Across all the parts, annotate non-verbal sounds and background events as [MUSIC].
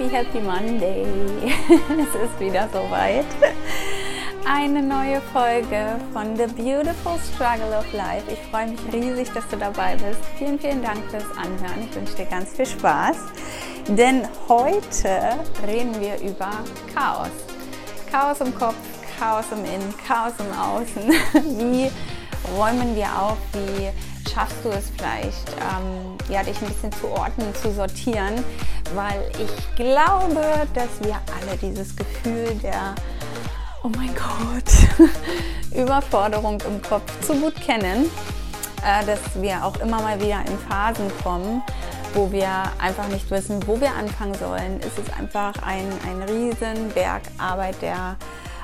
happy, happy Monday. [LAUGHS] es ist wieder soweit. Eine neue Folge von The Beautiful Struggle of Life. Ich freue mich riesig, dass du dabei bist. Vielen, vielen Dank fürs Anhören. Ich wünsche dir ganz viel Spaß. Denn heute reden wir über Chaos. Chaos im Kopf, Chaos im Innen, Chaos im Außen. [LAUGHS] Wie räumen wir auf? Wie schaffst du es vielleicht, ähm, ja, dich ein bisschen zu ordnen, zu sortieren, weil ich glaube, dass wir alle dieses Gefühl der, oh mein Gott, [LAUGHS] Überforderung im Kopf zu gut kennen, äh, dass wir auch immer mal wieder in Phasen kommen, wo wir einfach nicht wissen, wo wir anfangen sollen. Es ist einfach ein, ein riesen der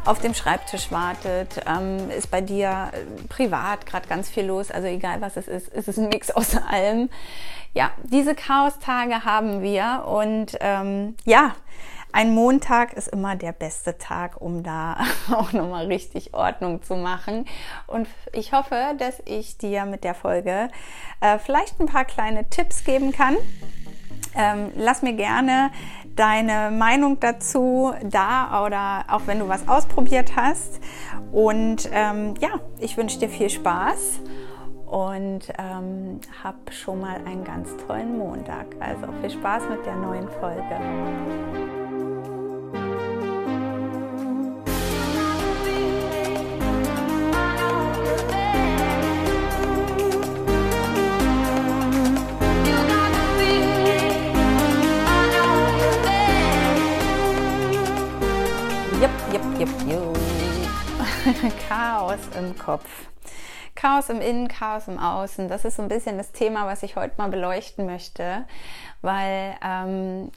auf dem Schreibtisch wartet, ähm, ist bei dir äh, privat gerade ganz viel los, also egal was es ist, ist es ein Mix aus allem. Ja, diese Chaostage haben wir und ähm, ja, ein Montag ist immer der beste Tag, um da [LAUGHS] auch nochmal richtig Ordnung zu machen. Und ich hoffe, dass ich dir mit der Folge äh, vielleicht ein paar kleine Tipps geben kann. Ähm, lass mir gerne deine Meinung dazu da oder auch wenn du was ausprobiert hast. Und ähm, ja, ich wünsche dir viel Spaß und ähm, hab schon mal einen ganz tollen Montag. Also viel Spaß mit der neuen Folge. Chaos im Kopf. Chaos im Innen, Chaos im Außen. Das ist so ein bisschen das Thema, was ich heute mal beleuchten möchte, weil ähm,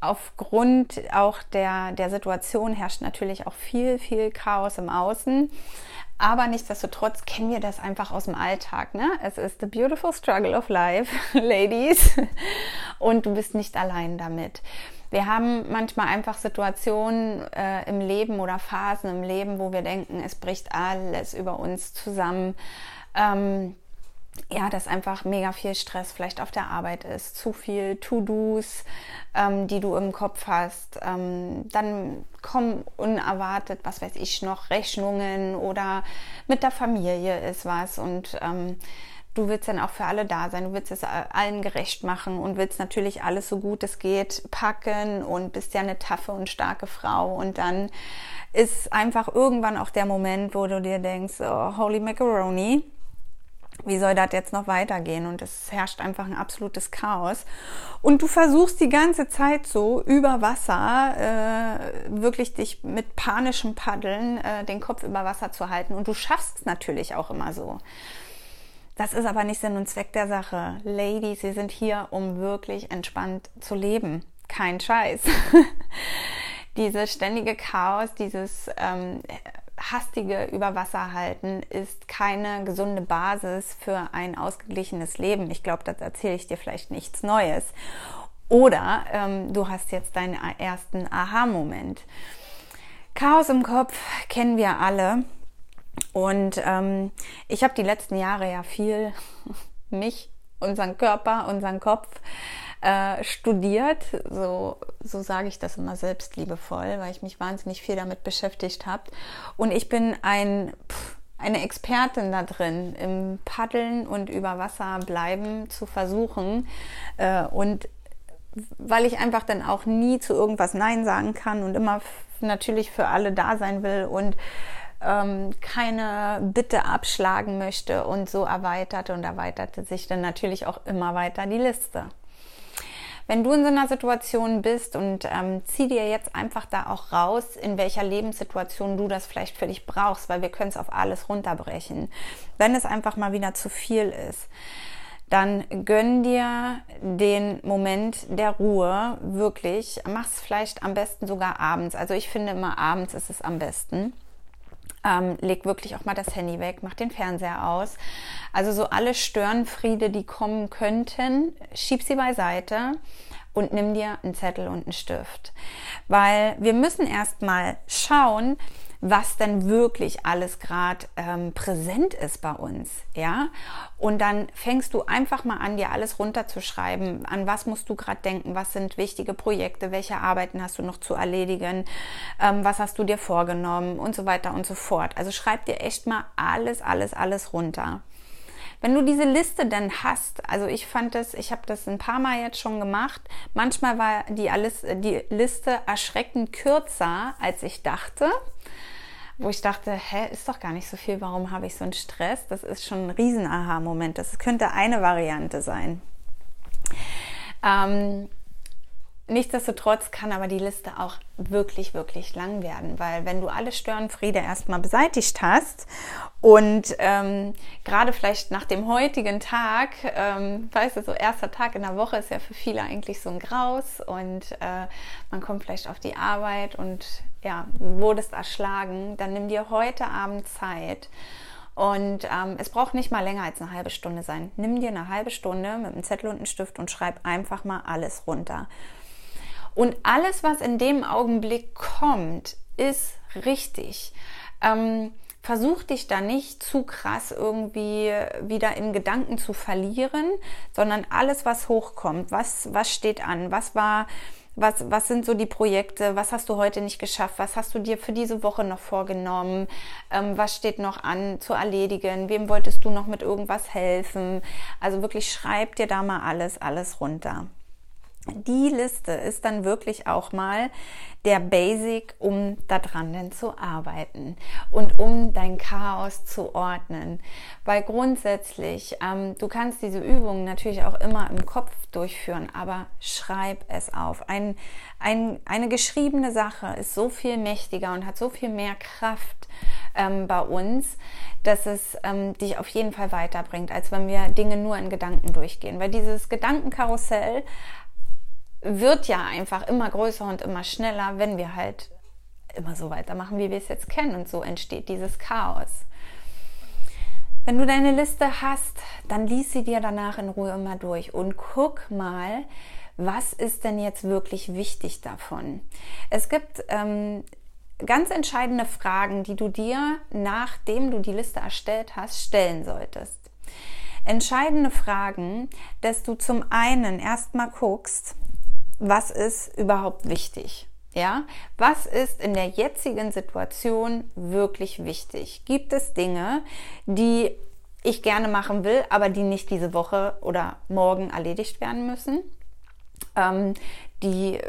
aufgrund auch der, der Situation herrscht natürlich auch viel, viel Chaos im Außen. Aber nichtsdestotrotz kennen wir das einfach aus dem Alltag. Ne? Es ist the beautiful struggle of life, [LAUGHS] ladies. Und du bist nicht allein damit. Wir haben manchmal einfach Situationen äh, im Leben oder Phasen im Leben, wo wir denken, es bricht alles über uns zusammen. Ähm, ja, dass einfach mega viel Stress vielleicht auf der Arbeit ist, zu viel To-Dos, ähm, die du im Kopf hast. Ähm, dann kommen unerwartet, was weiß ich noch, Rechnungen oder mit der Familie ist was und ähm, du willst dann auch für alle da sein, du willst es allen gerecht machen und willst natürlich alles so gut es geht packen und bist ja eine taffe und starke Frau und dann ist einfach irgendwann auch der Moment, wo du dir denkst, oh, holy macaroni, wie soll das jetzt noch weitergehen? Und es herrscht einfach ein absolutes Chaos. Und du versuchst die ganze Zeit so über Wasser äh, wirklich dich mit panischem Paddeln äh, den Kopf über Wasser zu halten. Und du schaffst es natürlich auch immer so. Das ist aber nicht Sinn und Zweck der Sache. Ladies, Sie sind hier, um wirklich entspannt zu leben. Kein Scheiß. [LAUGHS] dieses ständige Chaos, dieses ähm, hastige Überwasserhalten ist keine gesunde Basis für ein ausgeglichenes Leben. Ich glaube, das erzähle ich dir vielleicht nichts Neues. Oder ähm, du hast jetzt deinen ersten Aha-Moment. Chaos im Kopf kennen wir alle. Und ähm, ich habe die letzten Jahre ja viel [LAUGHS] mich, unseren Körper, unseren Kopf äh, studiert. So, so sage ich das immer selbstliebevoll, weil ich mich wahnsinnig viel damit beschäftigt habe. Und ich bin ein, pff, eine Expertin da drin, im Paddeln und über Wasser bleiben zu versuchen. Äh, und weil ich einfach dann auch nie zu irgendwas Nein sagen kann und immer natürlich für alle da sein will und ähm, keine Bitte abschlagen möchte und so erweiterte und erweiterte sich dann natürlich auch immer weiter die Liste. Wenn du in so einer Situation bist und ähm, zieh dir jetzt einfach da auch raus, in welcher Lebenssituation du das vielleicht für dich brauchst, weil wir können es auf alles runterbrechen. Wenn es einfach mal wieder zu viel ist, dann gönn dir den Moment der Ruhe wirklich. Mach es vielleicht am besten sogar abends. Also ich finde immer abends ist es am besten ähm, leg wirklich auch mal das Handy weg, mach den Fernseher aus. Also so alle Störenfriede, die kommen könnten, schieb sie beiseite und nimm dir einen Zettel und einen Stift. Weil wir müssen erstmal schauen, was denn wirklich alles gerade ähm, präsent ist bei uns, ja. Und dann fängst du einfach mal an, dir alles runterzuschreiben. An was musst du gerade denken? Was sind wichtige Projekte? Welche Arbeiten hast du noch zu erledigen? Ähm, was hast du dir vorgenommen? Und so weiter und so fort. Also schreib dir echt mal alles, alles, alles runter. Wenn du diese Liste dann hast, also ich fand das, ich habe das ein paar Mal jetzt schon gemacht, manchmal war die, alles, die Liste erschreckend kürzer, als ich dachte wo ich dachte, hä, ist doch gar nicht so viel, warum habe ich so einen Stress? Das ist schon ein riesen Aha-Moment. Das könnte eine Variante sein. Ähm, Nichtsdestotrotz kann aber die Liste auch wirklich, wirklich lang werden, weil wenn du alle Störenfriede erstmal beseitigt hast und ähm, gerade vielleicht nach dem heutigen Tag, ähm, weißt du, so erster Tag in der Woche ist ja für viele eigentlich so ein Graus und äh, man kommt vielleicht auf die Arbeit und ja, wurdest erschlagen, dann nimm dir heute Abend Zeit. Und ähm, es braucht nicht mal länger als eine halbe Stunde sein. Nimm dir eine halbe Stunde mit einem Zettel und einem Stift und schreib einfach mal alles runter. Und alles, was in dem Augenblick kommt, ist richtig. Ähm, versuch dich da nicht zu krass irgendwie wieder in Gedanken zu verlieren, sondern alles, was hochkommt, was, was steht an, was war, was, was sind so die Projekte, was hast du heute nicht geschafft, was hast du dir für diese Woche noch vorgenommen, ähm, was steht noch an zu erledigen, wem wolltest du noch mit irgendwas helfen. Also wirklich schreib dir da mal alles, alles runter die Liste ist dann wirklich auch mal der Basic, um daran denn zu arbeiten und um dein Chaos zu ordnen. Weil grundsätzlich, ähm, du kannst diese Übungen natürlich auch immer im Kopf durchführen, aber schreib es auf. Ein, ein, eine geschriebene Sache ist so viel mächtiger und hat so viel mehr Kraft ähm, bei uns, dass es ähm, dich auf jeden Fall weiterbringt, als wenn wir Dinge nur in Gedanken durchgehen. Weil dieses Gedankenkarussell wird ja einfach immer größer und immer schneller, wenn wir halt immer so weitermachen, wie wir es jetzt kennen. Und so entsteht dieses Chaos. Wenn du deine Liste hast, dann lies sie dir danach in Ruhe immer durch und guck mal, was ist denn jetzt wirklich wichtig davon. Es gibt ähm, ganz entscheidende Fragen, die du dir, nachdem du die Liste erstellt hast, stellen solltest. Entscheidende Fragen, dass du zum einen erstmal guckst, was ist überhaupt wichtig? Ja, was ist in der jetzigen Situation wirklich wichtig? Gibt es Dinge, die ich gerne machen will, aber die nicht diese Woche oder morgen erledigt werden müssen? Ähm, die,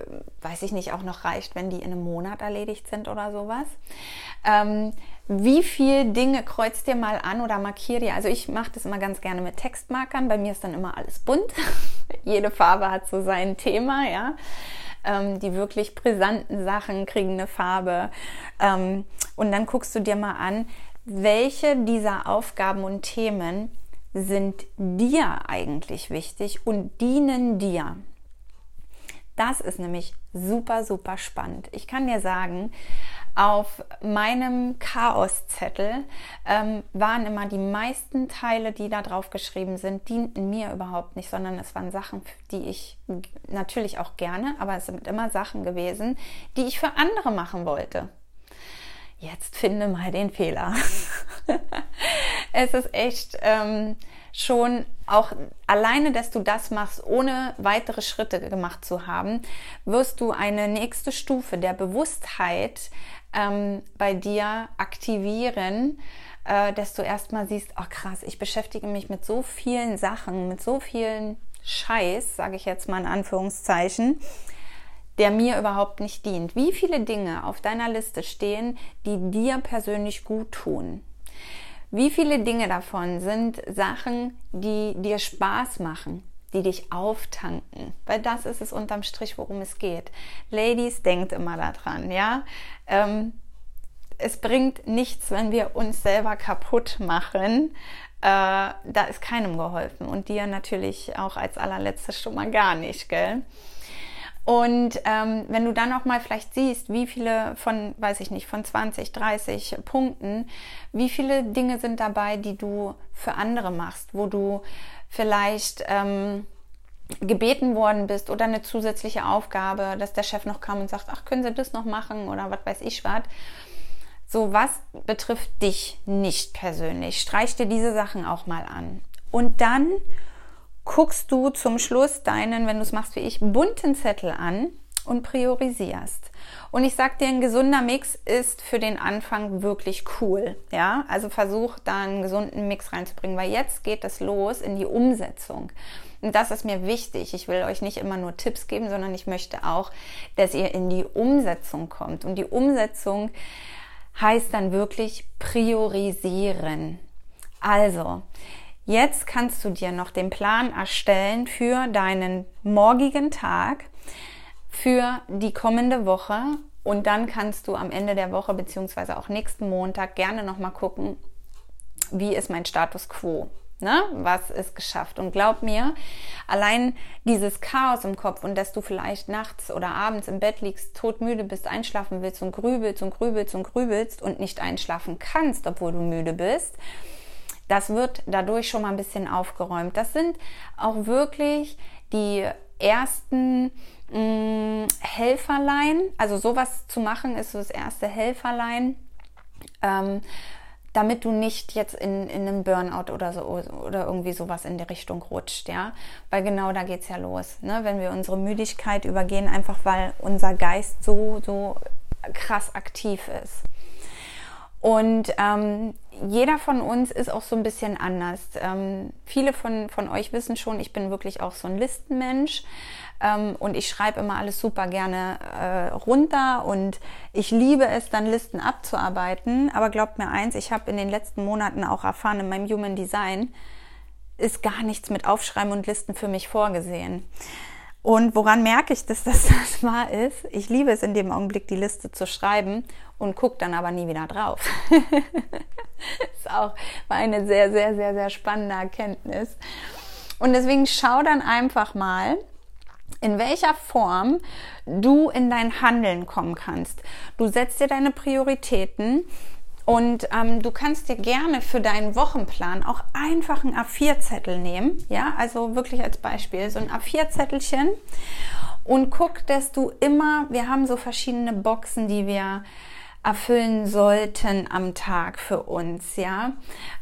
weiß ich nicht, auch noch reicht, wenn die in einem Monat erledigt sind oder sowas. Ähm, wie viele Dinge kreuzt dir mal an oder markier dir? Also ich mache das immer ganz gerne mit Textmarkern. Bei mir ist dann immer alles bunt. [LAUGHS] Jede Farbe hat so sein Thema, ja. Ähm, die wirklich brisanten Sachen kriegen eine Farbe. Ähm, und dann guckst du dir mal an, welche dieser Aufgaben und Themen sind dir eigentlich wichtig und dienen dir. Das ist nämlich super, super spannend. Ich kann dir sagen, auf meinem Chaoszettel ähm, waren immer die meisten Teile, die da drauf geschrieben sind, dienten mir überhaupt nicht, sondern es waren Sachen, die ich natürlich auch gerne, aber es sind immer Sachen gewesen, die ich für andere machen wollte. Jetzt finde mal den Fehler. [LAUGHS] es ist echt ähm, schon auch alleine, dass du das machst, ohne weitere Schritte gemacht zu haben, wirst du eine nächste Stufe der Bewusstheit ähm, bei dir aktivieren, äh, dass du erstmal siehst, oh krass, ich beschäftige mich mit so vielen Sachen, mit so vielen Scheiß, sage ich jetzt mal in Anführungszeichen, der mir überhaupt nicht dient. Wie viele Dinge auf deiner Liste stehen, die dir persönlich gut tun? Wie viele Dinge davon sind Sachen, die dir Spaß machen, die dich auftanken? Weil das ist es unterm Strich, worum es geht. Ladies, denkt immer daran, ja? Ähm, es bringt nichts, wenn wir uns selber kaputt machen. Äh, da ist keinem geholfen und dir natürlich auch als allerletztes schon mal gar nicht, gell? Und ähm, wenn du dann auch mal vielleicht siehst, wie viele von, weiß ich nicht, von 20, 30 Punkten, wie viele Dinge sind dabei, die du für andere machst, wo du vielleicht ähm, gebeten worden bist oder eine zusätzliche Aufgabe, dass der Chef noch kam und sagt, ach, können Sie das noch machen oder was weiß ich was. So, was betrifft dich nicht persönlich? Streich dir diese Sachen auch mal an. Und dann guckst du zum Schluss deinen, wenn du es machst wie ich, bunten Zettel an und priorisierst. Und ich sag dir, ein gesunder Mix ist für den Anfang wirklich cool. Ja, also versuch da einen gesunden Mix reinzubringen, weil jetzt geht es los in die Umsetzung. Und das ist mir wichtig. Ich will euch nicht immer nur Tipps geben, sondern ich möchte auch, dass ihr in die Umsetzung kommt. Und die Umsetzung heißt dann wirklich priorisieren. Also, jetzt kannst du dir noch den Plan erstellen für deinen morgigen Tag für die kommende Woche und dann kannst du am Ende der Woche beziehungsweise auch nächsten Montag gerne noch mal gucken, wie ist mein Status quo. Ne? Was ist geschafft? Und glaub mir, allein dieses Chaos im Kopf und dass du vielleicht nachts oder abends im Bett liegst, todmüde bist, einschlafen willst und grübelst und grübelst und grübelst und nicht einschlafen kannst, obwohl du müde bist, das wird dadurch schon mal ein bisschen aufgeräumt. Das sind auch wirklich die ersten mh, mm, Helferlein. Also sowas zu machen ist so das erste Helferlein. Ähm, damit du nicht jetzt in, in einem Burnout oder so oder irgendwie sowas in die Richtung rutscht, ja. Weil genau da geht's ja los. Ne? Wenn wir unsere Müdigkeit übergehen, einfach weil unser Geist so, so krass aktiv ist. Und ähm, jeder von uns ist auch so ein bisschen anders. Ähm, viele von, von euch wissen schon, ich bin wirklich auch so ein Listenmensch. Ähm, und ich schreibe immer alles super gerne äh, runter und ich liebe es, dann Listen abzuarbeiten. Aber glaubt mir eins, ich habe in den letzten Monaten auch erfahren, in meinem Human Design ist gar nichts mit Aufschreiben und Listen für mich vorgesehen. Und woran merke ich, dass das [LAUGHS] das wahr ist? Ich liebe es in dem Augenblick, die Liste zu schreiben und gucke dann aber nie wieder drauf. [LAUGHS] [LAUGHS] ist auch eine sehr, sehr, sehr, sehr spannende Erkenntnis. Und deswegen schau dann einfach mal, in welcher Form du in dein Handeln kommen kannst. Du setzt dir deine Prioritäten und ähm, du kannst dir gerne für deinen Wochenplan auch einfach einen A4-Zettel nehmen. Ja, also wirklich als Beispiel so ein A4-Zettelchen und guck, dass du immer, wir haben so verschiedene Boxen, die wir erfüllen sollten am Tag für uns, ja.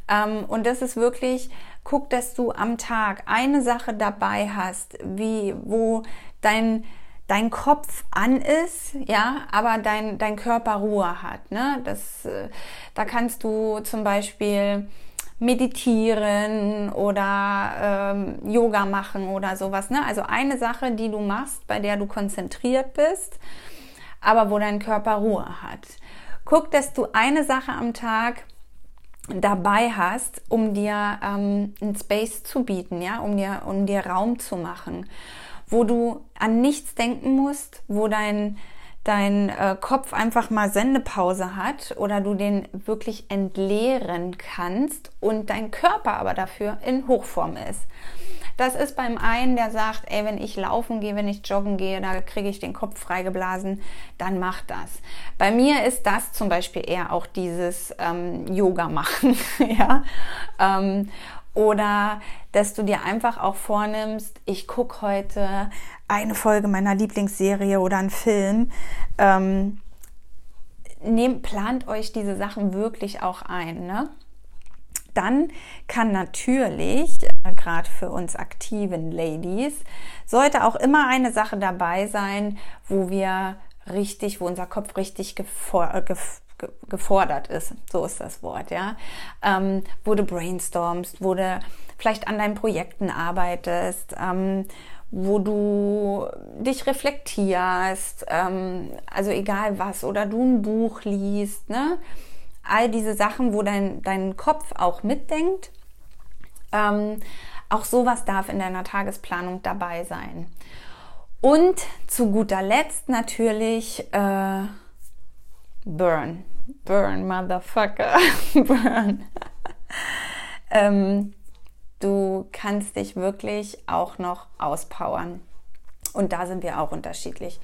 Ähm, und das ist wirklich, guck, dass du am Tag eine Sache dabei hast, wie, wo dein dein Kopf an ist, ja, aber dein, dein Körper Ruhe hat. Ne? Das, äh, da kannst du zum Beispiel meditieren oder ähm, Yoga machen oder sowas. Ne? Also eine Sache, die du machst, bei der du konzentriert bist, aber wo dein Körper Ruhe hat. Guck, dass du eine Sache am Tag dabei hast, um dir ähm, einen Space zu bieten, ja, um dir, um dir Raum zu machen wo du an nichts denken musst, wo dein, dein äh, Kopf einfach mal Sendepause hat oder du den wirklich entleeren kannst und dein Körper aber dafür in Hochform ist. Das ist beim einen, der sagt, ey, wenn ich laufen gehe, wenn ich joggen gehe, da kriege ich den Kopf freigeblasen, dann mach das. Bei mir ist das zum Beispiel eher auch dieses ähm, Yoga machen, [LAUGHS] ja. Ähm, oder dass du dir einfach auch vornimmst, ich gucke heute eine Folge meiner Lieblingsserie oder einen Film. Ähm, nehmt, plant euch diese Sachen wirklich auch ein. Ne? Dann kann natürlich, äh, gerade für uns aktiven Ladies, sollte auch immer eine Sache dabei sein, wo wir richtig, wo unser Kopf richtig äh, gefordert ist, so ist das Wort, ja, ähm, wo du brainstormst, wo du vielleicht an deinen Projekten arbeitest, ähm, wo du dich reflektierst, ähm, also egal was, oder du ein Buch liest, ne? All diese Sachen, wo dein, dein Kopf auch mitdenkt, ähm, auch sowas darf in deiner Tagesplanung dabei sein. Und zu guter Letzt natürlich äh, Burn. Burn, Motherfucker. [LAUGHS] Burn. [LAUGHS] ähm, du kannst dich wirklich auch noch auspowern. Und da sind wir auch unterschiedlich.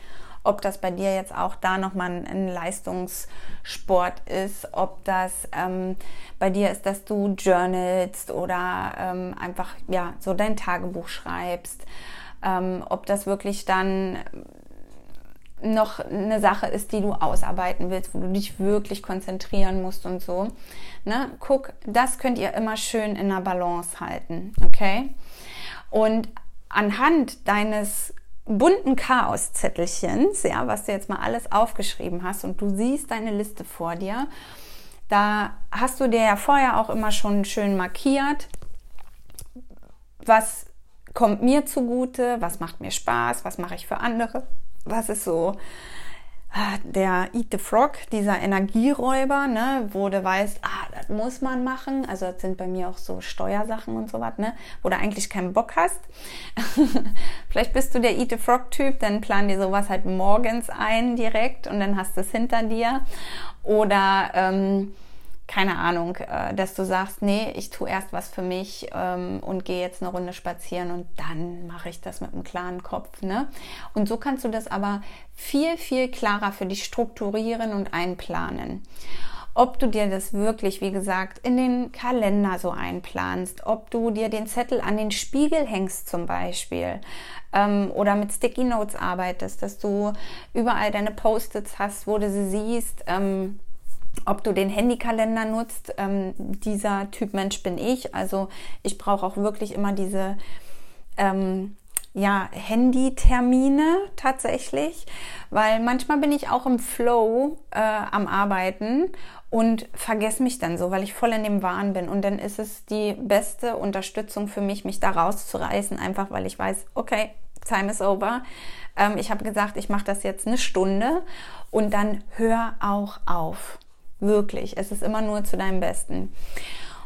Ob das bei dir jetzt auch da nochmal ein Leistungssport ist, ob das ähm, bei dir ist, dass du journalst oder ähm, einfach ja so dein Tagebuch schreibst, ähm, ob das wirklich dann noch eine Sache ist, die du ausarbeiten willst, wo du dich wirklich konzentrieren musst und so. Ne? Guck, das könnt ihr immer schön in der Balance halten, okay? Und anhand deines bunten Chaoszettelchens, ja, was du jetzt mal alles aufgeschrieben hast und du siehst deine Liste vor dir, da hast du dir ja vorher auch immer schon schön markiert, was kommt mir zugute, was macht mir Spaß, was mache ich für andere, was ist so ah, der Eat the Frog, dieser Energieräuber, ne, wo du weißt, ah, muss man machen. Also das sind bei mir auch so Steuersachen und so was, ne, wo du eigentlich keinen Bock hast. [LAUGHS] Vielleicht bist du der Eat the Frog Typ, dann plan dir sowas halt morgens ein direkt und dann hast du es hinter dir. Oder ähm, keine Ahnung, äh, dass du sagst, nee, ich tue erst was für mich ähm, und gehe jetzt eine Runde spazieren und dann mache ich das mit einem klaren Kopf. Ne? Und so kannst du das aber viel, viel klarer für dich strukturieren und einplanen. Ob du dir das wirklich, wie gesagt, in den Kalender so einplanst, ob du dir den Zettel an den Spiegel hängst zum Beispiel ähm, oder mit Sticky Notes arbeitest, dass du überall deine Post-its hast, wo du sie siehst. Ähm, ob du den Handykalender nutzt, ähm, dieser Typ Mensch bin ich. Also ich brauche auch wirklich immer diese ähm, ja, Handytermine tatsächlich, weil manchmal bin ich auch im Flow äh, am Arbeiten und vergesse mich dann so, weil ich voll in dem Wahn bin. Und dann ist es die beste Unterstützung für mich, mich da rauszureißen, einfach weil ich weiß, okay, time is over. Ähm, ich habe gesagt, ich mache das jetzt eine Stunde und dann hör auch auf. Wirklich. Es ist immer nur zu deinem Besten.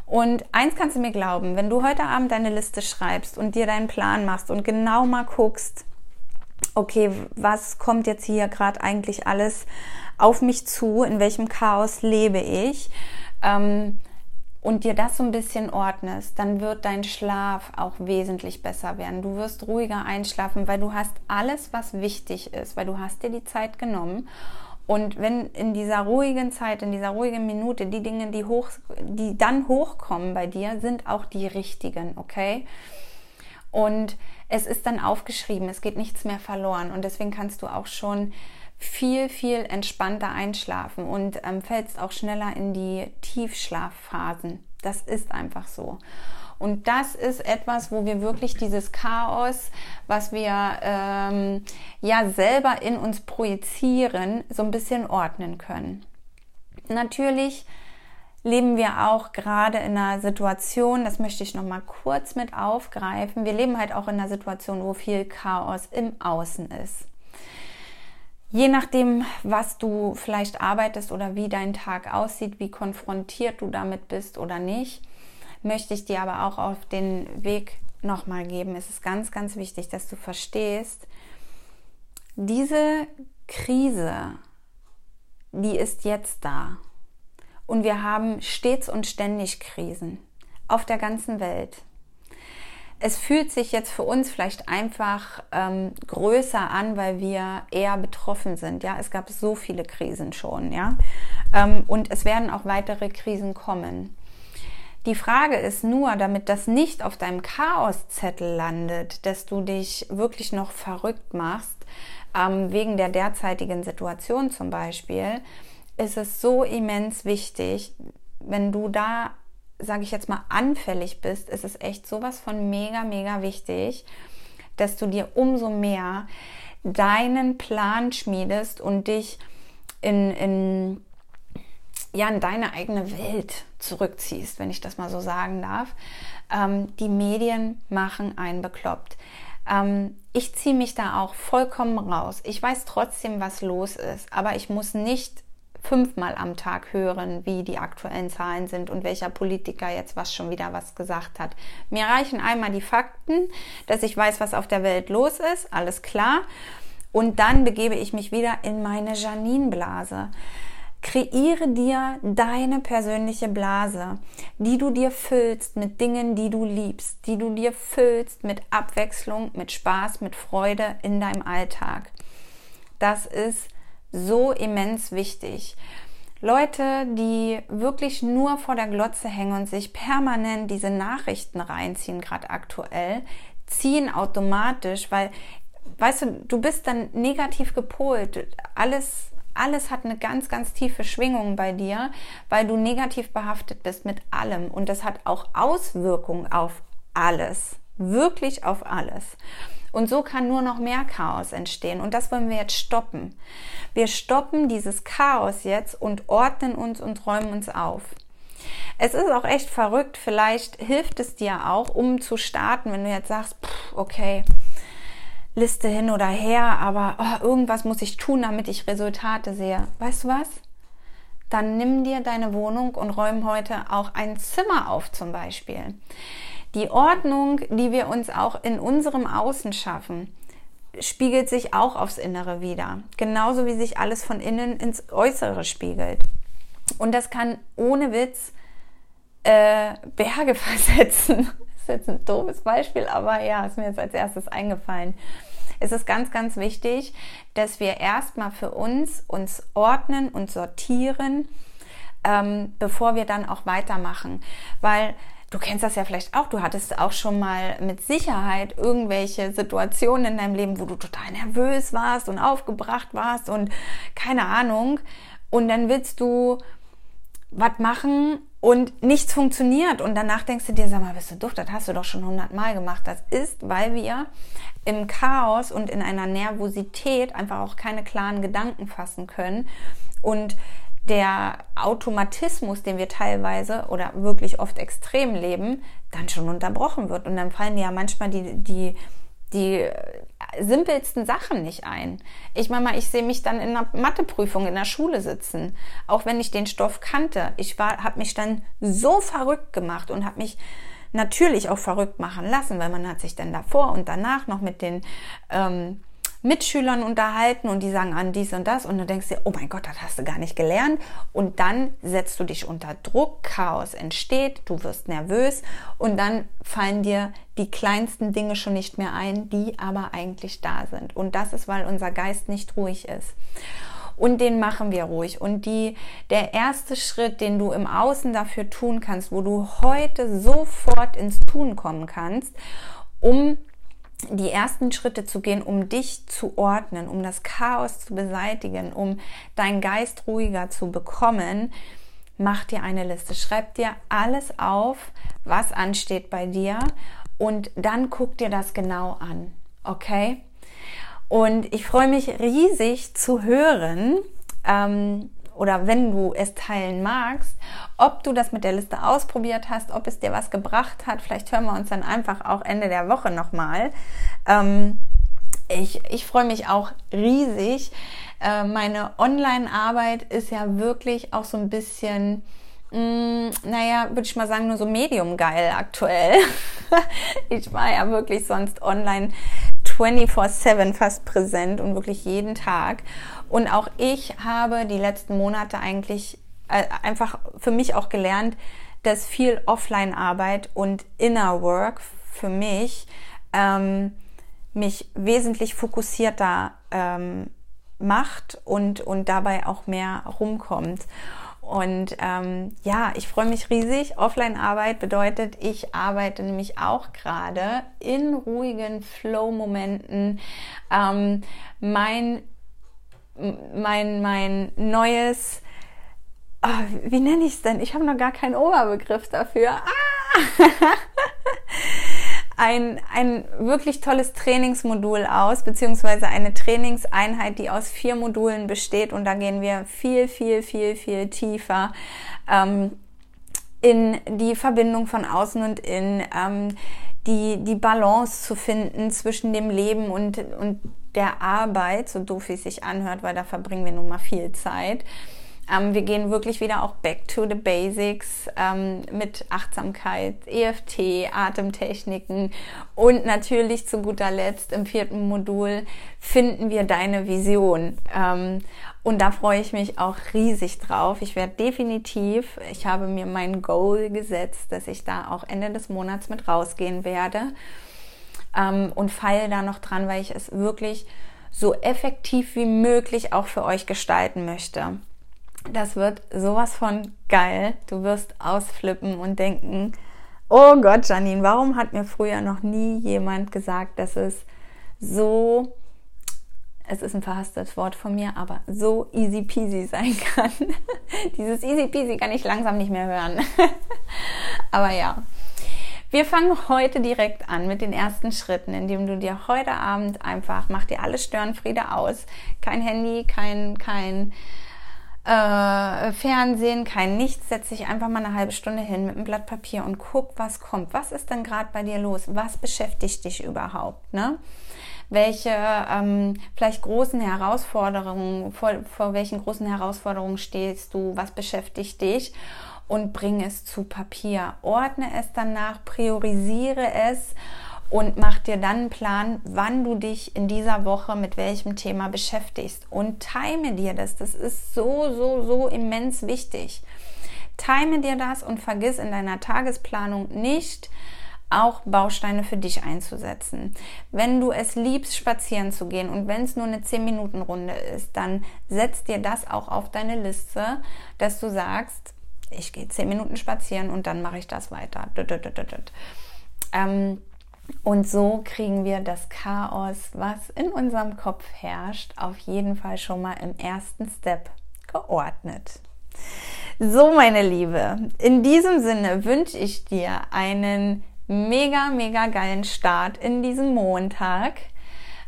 Und eins kannst du mir glauben, wenn du heute Abend deine Liste schreibst und dir deinen Plan machst und genau mal guckst, okay, was kommt jetzt hier gerade eigentlich alles auf mich zu, in welchem Chaos lebe ich, ähm, und dir das so ein bisschen ordnest, dann wird dein Schlaf auch wesentlich besser werden. Du wirst ruhiger einschlafen, weil du hast alles, was wichtig ist, weil du hast dir die Zeit genommen und wenn in dieser ruhigen Zeit, in dieser ruhigen Minute die Dinge, die hoch, die dann hochkommen bei dir, sind auch die richtigen, okay? Und es ist dann aufgeschrieben, es geht nichts mehr verloren und deswegen kannst du auch schon viel, viel entspannter einschlafen und ähm, fällst auch schneller in die Tiefschlafphasen. Das ist einfach so. Und das ist etwas, wo wir wirklich dieses Chaos, was wir ähm, ja selber in uns projizieren, so ein bisschen ordnen können. Natürlich leben wir auch gerade in einer Situation, das möchte ich noch mal kurz mit aufgreifen. Wir leben halt auch in einer Situation, wo viel Chaos im Außen ist. Je nachdem, was du vielleicht arbeitest oder wie dein Tag aussieht, wie konfrontiert du damit bist oder nicht, möchte ich dir aber auch auf den Weg nochmal geben. Es ist ganz, ganz wichtig, dass du verstehst, diese Krise, die ist jetzt da. Und wir haben stets und ständig Krisen auf der ganzen Welt. Es fühlt sich jetzt für uns vielleicht einfach ähm, größer an, weil wir eher betroffen sind. Ja, es gab so viele Krisen schon. Ja, ähm, und es werden auch weitere Krisen kommen. Die Frage ist nur, damit das nicht auf deinem Chaoszettel landet, dass du dich wirklich noch verrückt machst, ähm, wegen der derzeitigen Situation zum Beispiel, ist es so immens wichtig, wenn du da, sage ich jetzt mal, anfällig bist, ist es echt sowas von mega, mega wichtig, dass du dir umso mehr deinen Plan schmiedest und dich in, in ja in deine eigene Welt zurückziehst, wenn ich das mal so sagen darf. Ähm, die Medien machen einen bekloppt. Ähm, ich ziehe mich da auch vollkommen raus. Ich weiß trotzdem, was los ist, aber ich muss nicht fünfmal am Tag hören, wie die aktuellen Zahlen sind und welcher Politiker jetzt was schon wieder was gesagt hat. Mir reichen einmal die Fakten, dass ich weiß, was auf der Welt los ist, alles klar. Und dann begebe ich mich wieder in meine Janine-Blase. Kreiere dir deine persönliche Blase, die du dir füllst mit Dingen, die du liebst, die du dir füllst mit Abwechslung, mit Spaß, mit Freude in deinem Alltag. Das ist so immens wichtig. Leute, die wirklich nur vor der Glotze hängen und sich permanent diese Nachrichten reinziehen, gerade aktuell, ziehen automatisch, weil weißt du, du bist dann negativ gepolt. Alles, alles hat eine ganz, ganz tiefe Schwingung bei dir, weil du negativ behaftet bist mit allem. Und das hat auch Auswirkungen auf alles. Wirklich auf alles. Und so kann nur noch mehr Chaos entstehen. Und das wollen wir jetzt stoppen. Wir stoppen dieses Chaos jetzt und ordnen uns und räumen uns auf. Es ist auch echt verrückt. Vielleicht hilft es dir auch, um zu starten, wenn du jetzt sagst, pff, okay, Liste hin oder her, aber oh, irgendwas muss ich tun, damit ich Resultate sehe. Weißt du was? Dann nimm dir deine Wohnung und räum heute auch ein Zimmer auf zum Beispiel. Die Ordnung, die wir uns auch in unserem Außen schaffen, spiegelt sich auch aufs Innere wieder. Genauso wie sich alles von innen ins Äußere spiegelt. Und das kann ohne Witz äh, Berge [LAUGHS] versetzen. Ist jetzt ein doofes Beispiel, aber ja, ist mir jetzt als erstes eingefallen. Es ist ganz, ganz wichtig, dass wir erstmal für uns uns ordnen und sortieren, ähm, bevor wir dann auch weitermachen. Weil Du kennst das ja vielleicht auch. Du hattest auch schon mal mit Sicherheit irgendwelche Situationen in deinem Leben, wo du total nervös warst und aufgebracht warst und keine Ahnung. Und dann willst du was machen und nichts funktioniert. Und danach denkst du dir, sag mal, bist du doof, das hast du doch schon hundertmal gemacht. Das ist, weil wir im Chaos und in einer Nervosität einfach auch keine klaren Gedanken fassen können. Und der Automatismus, den wir teilweise oder wirklich oft extrem leben, dann schon unterbrochen wird. Und dann fallen ja manchmal die, die, die simpelsten Sachen nicht ein. Ich meine mal, ich sehe mich dann in einer Matheprüfung in der Schule sitzen, auch wenn ich den Stoff kannte. Ich habe mich dann so verrückt gemacht und habe mich natürlich auch verrückt machen lassen, weil man hat sich dann davor und danach noch mit den ähm, Mitschülern unterhalten und die sagen an dies und das und du denkst dir, oh mein Gott, das hast du gar nicht gelernt und dann setzt du dich unter Druck, Chaos entsteht, du wirst nervös und dann fallen dir die kleinsten Dinge schon nicht mehr ein, die aber eigentlich da sind und das ist, weil unser Geist nicht ruhig ist. Und den machen wir ruhig. Und die, der erste Schritt, den du im Außen dafür tun kannst, wo du heute sofort ins Tun kommen kannst, um die ersten Schritte zu gehen, um dich zu ordnen, um das Chaos zu beseitigen, um deinen Geist ruhiger zu bekommen, mach dir eine Liste. Schreib dir alles auf, was ansteht bei dir und dann guck dir das genau an. Okay? Und ich freue mich riesig zu hören, ähm, oder wenn du es teilen magst, ob du das mit der Liste ausprobiert hast, ob es dir was gebracht hat. Vielleicht hören wir uns dann einfach auch Ende der Woche nochmal. Ähm, ich, ich freue mich auch riesig. Äh, meine Online-Arbeit ist ja wirklich auch so ein bisschen, mh, mm, naja, würde ich mal sagen, nur so medium geil aktuell. [LAUGHS] ich war ja wirklich sonst online 24-7 fast präsent und wirklich jeden Tag. Und auch ich habe die letzten Monate eigentlich äh, einfach für mich auch gelernt, dass viel Offline-Arbeit und Inner Work für mich ähm, mich wesentlich fokussierter ähm, macht und, und dabei auch mehr rumkommt. Und ähm, ja, ich freue mich riesig. Offline-Arbeit bedeutet, ich arbeite nämlich auch gerade in ruhigen Flow-Momenten. Ähm, mein mein, mein neues, oh, wie nenne ich es denn? Ich habe noch gar keinen Oberbegriff dafür. Ah! [LAUGHS] ein, ein wirklich tolles Trainingsmodul aus, beziehungsweise eine Trainingseinheit, die aus vier Modulen besteht. Und da gehen wir viel, viel, viel, viel tiefer ähm, in die Verbindung von außen und in ähm, die, die Balance zu finden zwischen dem Leben und, und der Arbeit, so doof wie es sich anhört, weil da verbringen wir nun mal viel Zeit. Ähm, wir gehen wirklich wieder auch back to the basics ähm, mit Achtsamkeit, EFT, Atemtechniken und natürlich zu guter Letzt im vierten Modul finden wir deine Vision. Ähm, und da freue ich mich auch riesig drauf. Ich werde definitiv, ich habe mir mein Goal gesetzt, dass ich da auch Ende des Monats mit rausgehen werde ähm, und feile da noch dran, weil ich es wirklich so effektiv wie möglich auch für euch gestalten möchte. Das wird sowas von geil. Du wirst ausflippen und denken, oh Gott, Janine, warum hat mir früher noch nie jemand gesagt, dass es so es ist ein verhasstes Wort von mir, aber so easy peasy sein kann. [LAUGHS] Dieses easy peasy kann ich langsam nicht mehr hören. [LAUGHS] aber ja. Wir fangen heute direkt an mit den ersten Schritten, indem du dir heute Abend einfach, mach dir alle Störenfriede aus. Kein Handy, kein, kein äh, Fernsehen, kein Nichts. Setz dich einfach mal eine halbe Stunde hin mit einem Blatt Papier und guck, was kommt. Was ist denn gerade bei dir los? Was beschäftigt dich überhaupt? Ne? welche ähm, vielleicht großen Herausforderungen, vor, vor welchen großen Herausforderungen stehst du, was beschäftigt dich und bring es zu Papier. Ordne es danach, priorisiere es und mach dir dann einen Plan, wann du dich in dieser Woche mit welchem Thema beschäftigst und time dir das. Das ist so, so, so immens wichtig. Time dir das und vergiss in deiner Tagesplanung nicht, auch Bausteine für dich einzusetzen. Wenn du es liebst, spazieren zu gehen und wenn es nur eine 10-Minuten-Runde ist, dann setz dir das auch auf deine Liste, dass du sagst, ich gehe 10 Minuten spazieren und dann mache ich das weiter. Ähm, und so kriegen wir das Chaos, was in unserem Kopf herrscht, auf jeden Fall schon mal im ersten Step geordnet. So, meine Liebe, in diesem Sinne wünsche ich dir einen mega, mega geilen Start in diesen Montag.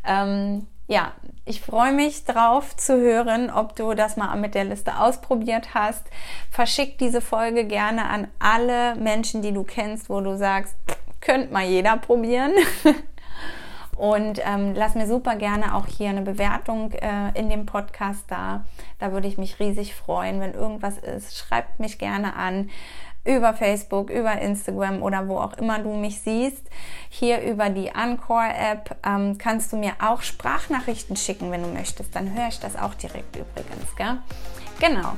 Ähm, ja, ich freue mich drauf zu hören, ob du das mal mit der Liste ausprobiert hast. Verschick diese Folge gerne an alle Menschen, die du kennst, wo du sagst, könnte mal jeder probieren. [LAUGHS] Und ähm, lass mir super gerne auch hier eine Bewertung äh, in dem Podcast da. Da würde ich mich riesig freuen, wenn irgendwas ist. Schreibt mich gerne an über Facebook, über Instagram oder wo auch immer du mich siehst. Hier über die Encore-App ähm, kannst du mir auch Sprachnachrichten schicken, wenn du möchtest. Dann höre ich das auch direkt übrigens. Gell? Genau.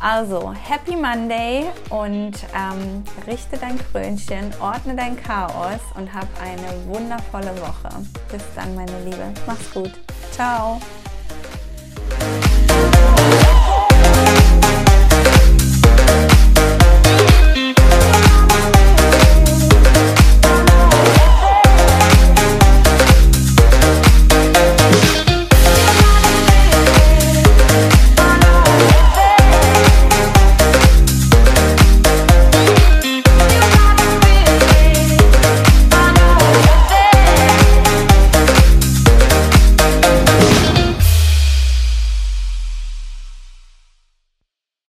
Also, Happy Monday und ähm, richte dein Krönchen, ordne dein Chaos und hab eine wundervolle Woche. Bis dann, meine Liebe. Mach's gut. Ciao.